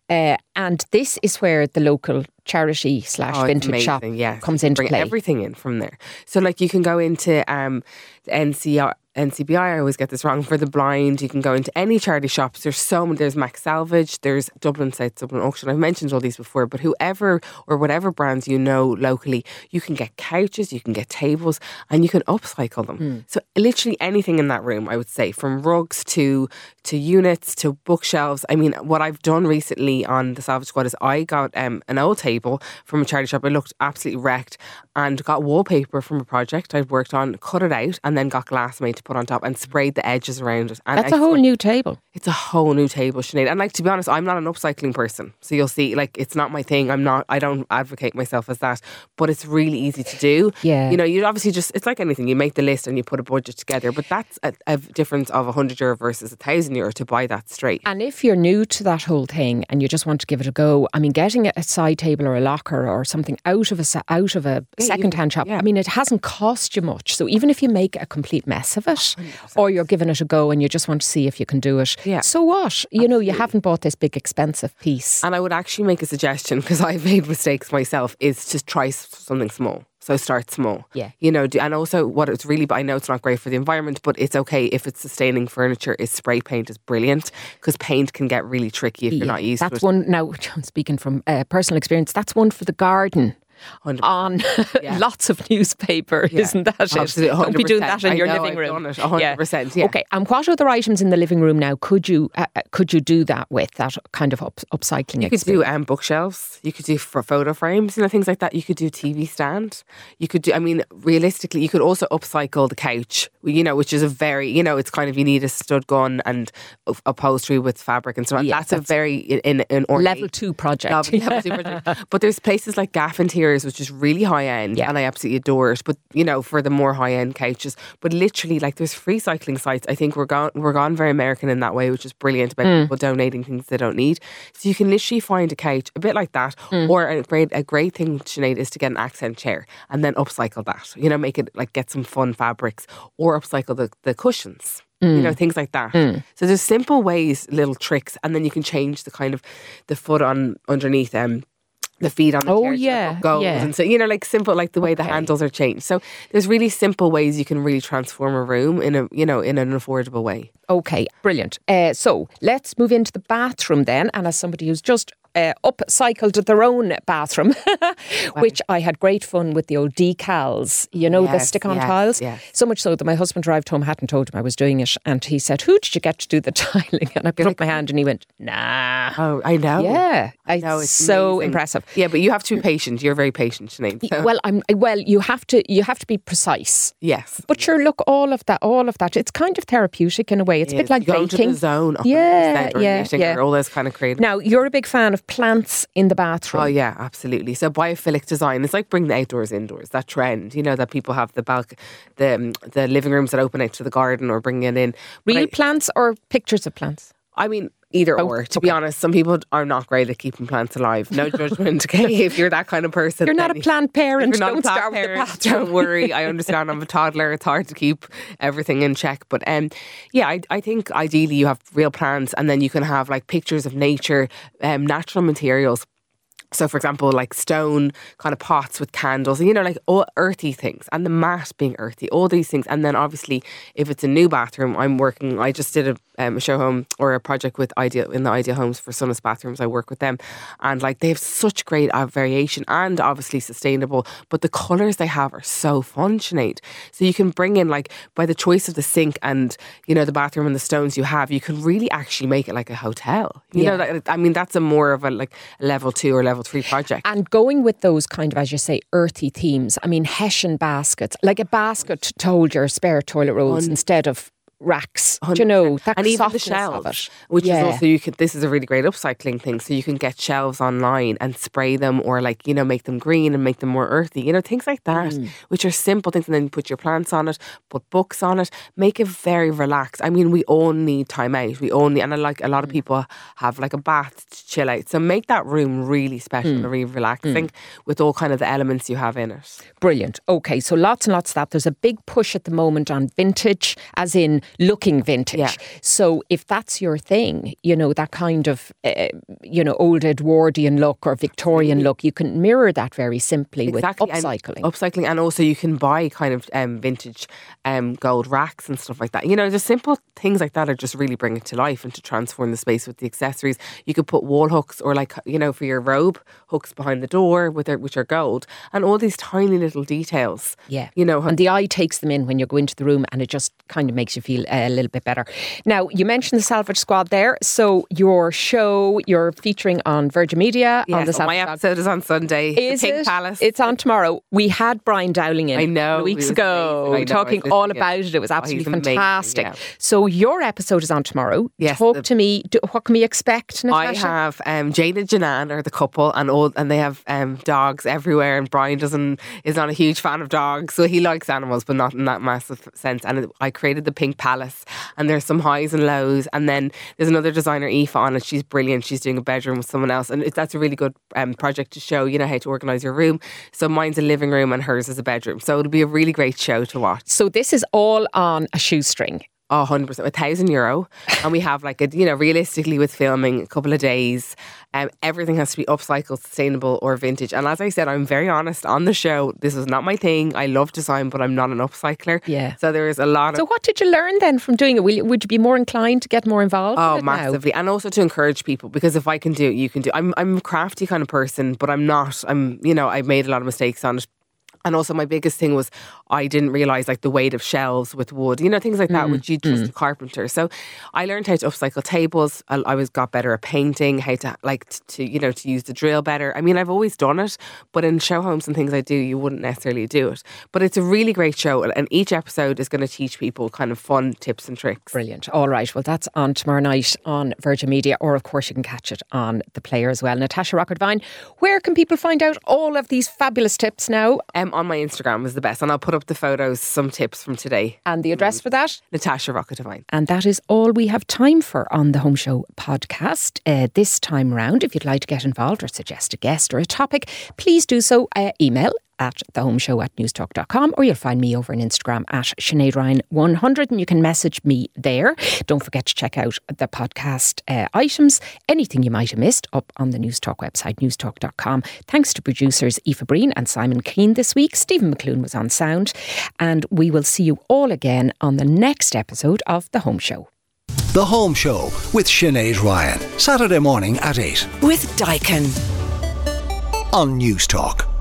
Uh, and this is where the local charity slash Oh, it's vintage shop yes. comes into bring play. everything in from there. So like you can go into um, the NCR, NCBI. I always get this wrong for the blind. You can go into any charity shops. There's so many. There's Max Salvage. There's Dublin South Dublin Auction. I've mentioned all these before, but whoever or whatever brands you know locally, you can get couches, you can get tables, and you can upcycle them. Hmm. So literally anything in that room, I would say, from rugs to to units to bookshelves. I mean, what I've done recently on the Salvage Squad is I got um, an old table from a charity shop. It looked absolutely wrecked and got wallpaper from a project I'd worked on, cut it out, and then got glass made to put on top and sprayed the edges around it. And That's a whole swear- new table. it's a whole new table, Sinead. And like to be honest, I'm not an upcycling person. So you'll see, like it's not my thing. I'm not I don't advocate myself as that. But it's really easy to do. Yeah. You know, you obviously just it's like anything. You make the list and you put a budget together. But that's a, a difference of a hundred euro versus a thousand euro to buy that straight. And if you're new to that whole thing and you just want to give it a go, I mean, getting a side table or a locker or something out of a out of a you second hand shop, I mean, it hasn't cost you much. So even if you make a complete mess of it, or you're giving it a go and you just want to see if you can do it, Yeah. so what? You know, you haven't bought this big expensive piece. And I would actually make a suggestion because I've made mistakes myself is to try something small. So start small. Yeah. You know, do, and also what it's really, but I know it's not great for the environment, but it's okay if it's sustaining furniture. Is spray paint is brilliant because paint can get really tricky if you're not used that's to it. one. Now, which I'm speaking from uh, personal experience, that's one for the garden. 100%. On Yeah. lots of newspaper, Yeah. isn't that it? Absolutely, Don't be doing that 100%. in your know, living room. done it, 100%, yeah. Okay, and what other items in the living room now could you uh, uh, could you do that with that kind of up, upcycling? You could do um, bookshelves. You could do for photo frames, you know, things like that. You could do TV stand. You could do. I mean, realistically, you could also upcycle the couch. You know, which is a very, you know, it's kind of you need a stud gun and upholstery with fabric and so on. Yeah, that's, a very in in ornate- level two project. Level- level two project. But there's places like Gaff Interiors, which is really high end, Yeah. and I absolutely adore it. But you know, for the more high end couches, but literally, like there's free cycling sites. I think we're gone we're gone very American in that way, which is brilliant about Hmm. people donating things they don't need. So you can literally find a couch a bit like that, Hmm. or a great a great thing, Sinead, is to get an accent chair and then upcycle that. You know, make it like get some fun fabrics or upcycle the the cushions. You Hmm. know, things like that. So there's simple ways, little tricks, and then you can change the kind of the foot on underneath um the feet on the Oh, chair to look yeah, gold yeah. and so you know like simple like the way the Okay. handles are changed so there's really simple ways you can really transform a room in a you know in an affordable way Okay, brilliant. Uh, so let's move into the bathroom then. And as somebody who's just uh, upcycled their own bathroom, which I had great fun with the old decals, you know, the stick on yes, tiles. yes. So much so that my husband arrived home, hadn't told him I was doing it. And he said, Who did you get to do the tiling? And I put up my hand and he went, Nah. oh I know Yeah, I know it's so amazing. impressive. yeah but you have to be patient you're very patient Sinead so- Well, I'm well. You have to. You have to be precise. yes But sure, look, all of that, all of that. It's kind of therapeutic in a way. It's a bit Yes, like go baking. the zone Yeah, yeah, yeah. all those kind of creative Now, you're a big fan of plants in the bathroom. Oh yeah, absolutely. So biophilic design is like bring the outdoors indoors. That trend, you know, that people have the balc- the um, the living rooms that open out to the garden or bringing it in. Real I, plants or pictures of plants? I mean, either Both, or. To be honest, some people are not great at keeping plants alive. No judgment. Okay, if you're that kind of person, You're not a plant parent. you're not Don't a plant start with the parent. Don't worry. I understand. I'm a toddler. It's hard to keep everything in check. But um, yeah, I, I think ideally you have real plants, and then you can have like pictures of nature, um, natural materials. So, for example, like stone kind of pots with candles, and you know, like all earthy things, and the mat being earthy, all these things. And then, obviously, if it's a new bathroom, I'm working. I just did a, um, a show home or a project with Ideal in the Ideal Homes for Sonas bathrooms. I work with them, and like they have such great uh, variation and obviously sustainable. But the colors they have are so fun, Sinead. So you can bring in like by the choice of the sink and you know the bathroom and the stones you have, you can really actually make it like a hotel. You know, Yeah. that, I mean, that's a more of a like level two or level three project. And going with those kind of, as you say, earthy themes. I mean, Hessian baskets, like a basket to hold your spare toilet rolls instead of racks. Do you know that and even the shelves, which Yeah. is also you could. This is a really great upcycling thing. So you can get shelves online and spray them, or like you know make them green and make them more earthy. You know things like that, Mm. which are simple things. And then you put your plants on it, put books on it, make it very relaxed. I mean, we all need time out. We all need, and I like a Mm. lot of people have like a bath to chill out. So make that room really special Mm. and really relaxing with all kind of the elements you have in it. Brilliant. Okay, so lots and lots of that. There's a big push at the moment on vintage, as in looking vintage. Yeah. So if that's your thing, you know, that kind of, uh, you know, old Edwardian look or Victorian look, you can mirror that very simply and with upcycling. upcycling, and also you can buy kind of um, vintage um, gold racks and stuff like that. You know, just simple things like that are just really bring it to life and to transform the space with the accessories. You could put wall hooks or like you know for your robe hooks behind the door with their, which are gold, and all these tiny little details. Yeah. you know, And the eye takes them in when you go into the room and it just kind of makes you feel a little bit better. Now, you mentioned the Salvage Squad there. So your show, you're featuring on Virgin Media on the Salvage my Squad. episode is on Sunday. Is the Pink it? Palace. It's on tomorrow. We had Brian Dowling in I know, weeks ago amazing. Know, talking all about it. It was Oh, absolutely amazing, fantastic. yeah. So your episode is on tomorrow. Yes, Talk the- to me. Do, what can we expect, I have um, Jane and Janan are the couple, and all, and they have um, dogs everywhere. And Brian doesn't is not a huge fan of dogs, so he likes animals, but not in that massive sense. And I created the Pink Palace, and there's some highs and lows. And then there's another designer, Aoife, on it. She's brilliant. She's doing a bedroom with someone else, and it, that's a really good um, project to show. You know how to organize your room. So mine's a living room, and hers is a bedroom. So it'll be a really great show to watch. so this is all on a shoestring. Oh, 100%, a thousand euro. And we have like a, you know, realistically with filming a couple of days, um, everything has to be upcycled, sustainable or vintage. And as I said, I'm very honest on the show. This is not my thing. I love design, but I'm not an upcycler. Yeah. So there is a lot of So what did you learn then from doing it? Will you, would you be more inclined to get more involved? Oh, it now? massively, and also to encourage people because if I can do it, you can do. I'm I'm a crafty kind of person, but I'm not. I'm you know I've made a lot of mistakes on it. And also, my biggest thing was I didn't realize like the weight of shelves with wood, you know, things like Mm, that, which you just a carpenter. So I learned how to upcycle tables. I, I was got better at painting, how to like t- to you know to use the drill better. I mean, I've always done it, but in show homes and things I do, you wouldn't necessarily do it. But it's a really great show, and each episode is going to teach people kind of fun tips and tricks. Brilliant. All right. Well, that's on tomorrow night on Virgin Media, or of course, you can catch it on the player as well. Natasha Rocca Devine, where can people find out all of these fabulous tips now? Um, on my Instagram is the best, and I'll put up the photos, some tips from today. And the address for that? Natasha Rocca Devine. And that is all we have time for on the Home Show podcast uh, this time round. If you'd like to get involved or suggest a guest or a topic, please do so. Uh, email at the home show at newstalk.com or you'll find me over on Instagram at Sinead Ryan 100 and you can message me there. Don't forget to check out the podcast uh, items, anything you might have missed up on the Newstalk website, newstalk.com. Thanks to producers Aoife Breen and Simon Keane this week. Stephen McClune was on sound and we will see you all again on the next episode of The Home Show. The Home Show with Sinead Ryan. Saturday morning at 8 With Daikin. on Newstalk.